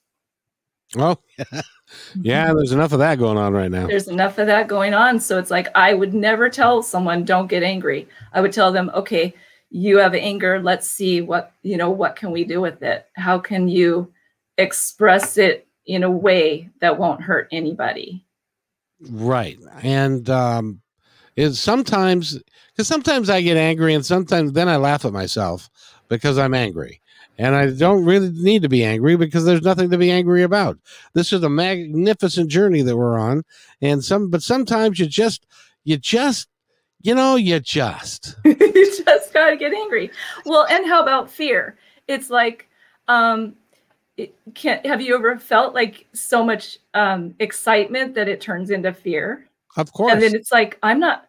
Well, oh, *laughs* yeah, there's enough of that going on right now. There's enough of that going on. So it's like, I would never tell someone, don't get angry. I would tell them, okay, you have anger. Let's see what, you know, what can we do with it? How can you express it in a way that won't hurt anybody? Right. And um it's sometimes because sometimes I get angry and sometimes then I laugh at myself because I'm angry. And I don't really need to be angry because there's nothing to be angry about. This is a magnificent journey that we're on. And some but sometimes you just you just you know, you just *laughs* you just gotta get angry. Well, and how about fear? It's like, um, can have you ever felt like so much um, excitement that it turns into fear? of course. And then it's like, I'm not,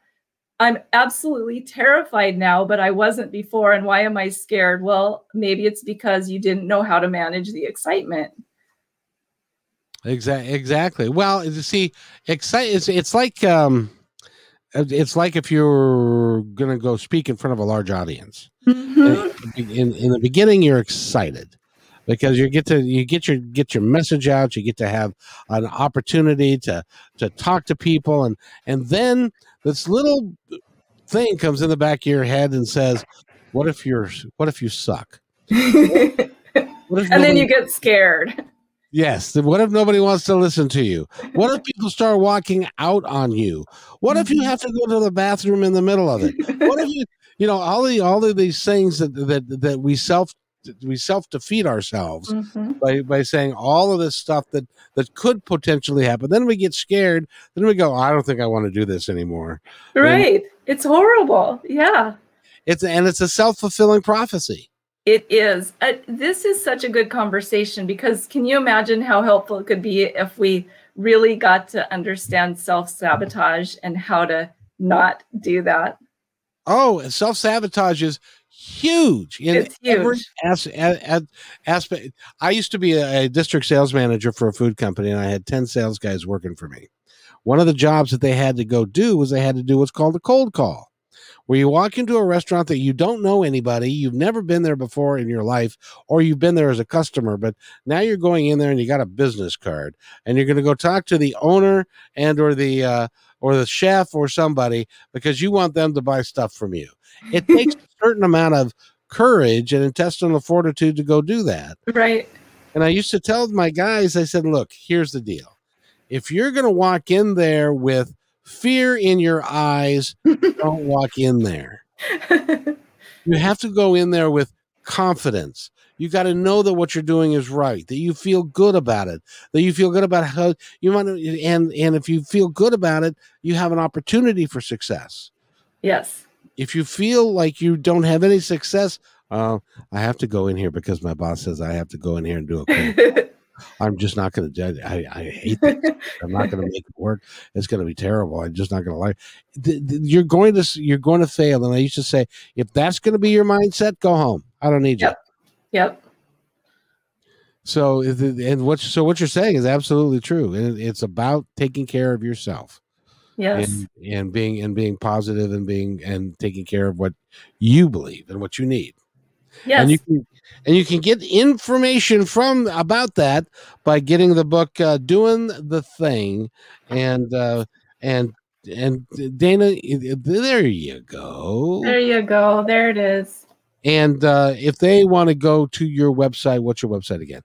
I'm absolutely terrified now, but I wasn't before. And why am I scared? Well, maybe it's because you didn't know how to manage the excitement. Exactly. Exactly. Well, you see, excite. It's it's like um, it's like if you're gonna go speak in front of a large audience. Mhm. In in the beginning, you're excited because you get to you get your get your message out. You get to have an opportunity to to talk to people, and and then this little thing comes in the back of your head and says, "What if you're What if you suck?" *laughs* If and then you get scared. *laughs* Yes. What if nobody wants to listen to you? What if people start walking out on you? What if you have to go to the bathroom in the middle of it? What if you, you know, all the all of these things that that that we self we self defeat ourselves Mhm. by by saying all of this stuff that that could potentially happen. Then we get scared. Then we go, I don't think I want to do this anymore. Right. It's horrible. Yeah. it's and it's a self-fulfilling prophecy. It is. Uh, this is such a good conversation because can you imagine how helpful it could be if we really got to understand self sabotage and how to not do that? Oh, self sabotage is huge in It's every huge. as, as, aspect. I used to be a, a district sales manager for a food company, and I had 10 sales guys working for me. One of the jobs that they had to go do was they had to do what's called a cold call, where you walk into a restaurant that you don't know anybody, you've never been there before in your life, or you've been there as a customer, but now you're going in there and you got a business card, and you're going to go talk to the owner and or the uh, or the chef or somebody because you want them to buy stuff from you. It *laughs* takes a certain amount of courage and intestinal fortitude to go do that. Right. And I used to tell my guys, I said, look, here's the deal. If you're going to walk in there with fear in your eyes, *laughs* don't walk in there. *laughs* You have to go in there with confidence. You got to know that what you're doing is right, that you feel good about it, that you feel good about how you want to, and, and if you feel good about it, you have an opportunity for success. yes. If you feel like you don't have any success, uh, I have to go in here because my boss says I have to go in here and do a *laughs* I'm just not going to do it. I, I hate that. *laughs* I'm not going to make it work. It's going to be terrible. I'm just not going to like. You're going to you're going to fail. And I used to say, if that's going to be your mindset, go home. I don't need you. Yep. So and what so what you're saying is absolutely true. And it's about taking care of yourself Yes. and and being and being positive and being and taking care of what you believe and what you need. yes. And you can and you can get information from about that by getting the book uh, "Doing the Thing," and uh, and and Dana, there you go. there you go. There it is. And uh, if they want to go to your website, what's your website again?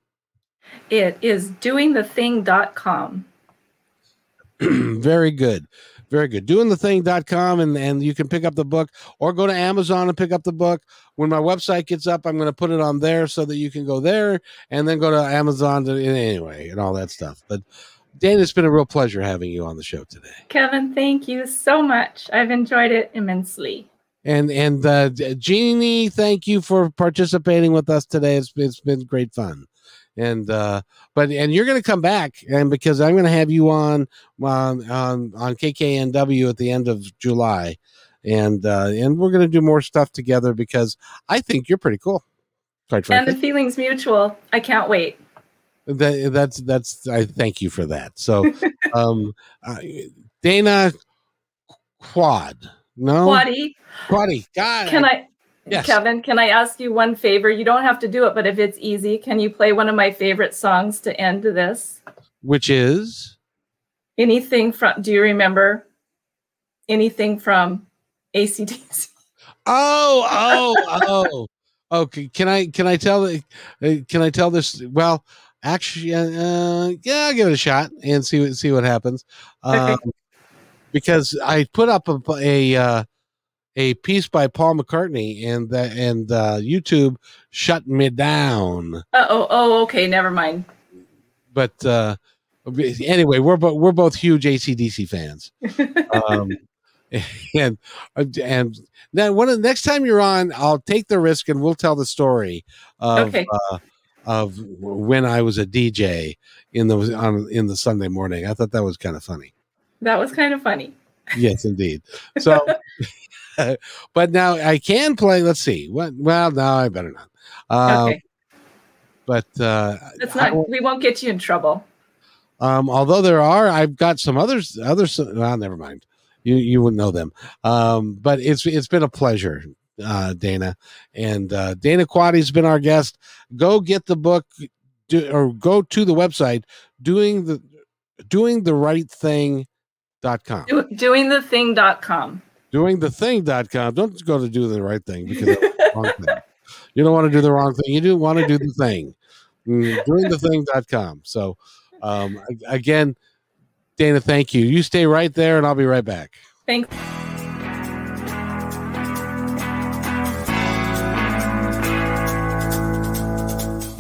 It is doingthething.com. *clears throat* Very good. Very good. Doingthething.com and, and you can pick up the book or go to Amazon and pick up the book. When my website gets up, I'm going to put it on there so that you can go there and then go to Amazon to, anyway and all that stuff. But Dan, it's been a real pleasure having you on the show today. Kevin, thank you so much. I've enjoyed it immensely. And and uh, Jeannie, thank you for participating with us today. It's it's been great fun. And uh, but and you're going to come back, and because I'm going to have you on on on on KKNW at the end of July, and uh, and we're going to do more stuff together because I think you're pretty cool. Quite And the feeling's mutual. I can't wait. that, that's that's I thank you for that. So, *laughs* um, uh, Dana Quad, no Quaddy, Quaddy, God, can I, Yes. Kevin, can I ask you one favor? You don't have to do it, but if it's easy, can you play one of my favorite songs to end this? which is Anything from, do you remember anything from AC/DC? Oh, *laughs* oh, oh. Okay, can I can I tell the uh, can I tell this? Well, actually, uh, yeah, I'll give it a shot and see what see what happens. Um, Okay. Because I put up a a, uh, a piece by Paul McCartney and the, and uh, YouTube shut me down. Uh oh, oh, okay, never mind. But uh, anyway, we're both we're both huge AC/DC fans. *laughs* um, and and then one of the next time you're on, I'll take the risk and we'll tell the story of Okay. uh, of when I was a DJ in the on in the Sunday morning. I thought that was kind of funny. That was kind of funny. Yes, indeed. So, *laughs* but now I can play. Let's see. What? Well, no, I better not. Um, okay, But uh, I not. We won't get you in trouble. Um, although there are, I've got some others. Others. Well, never mind. You you wouldn't know them. Um, but it's it's been a pleasure, uh, Dana, and uh, Dana Quaddy's been our guest. Go get the book, do, or go to the website doing the doing the right thing. Dot com. Do, doingthething.com. Doing the thing.com. Don't go to do the right thing because the wrong thing. You don't want to do the wrong thing. You do want to do the thing. Mm, Doing the thing.com. So, um, again, Dana, thank you. You stay right there and I'll be right back. Thanks.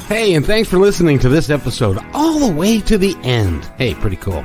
Hey, and thanks for listening to this episode all the way to the end. Hey, pretty cool.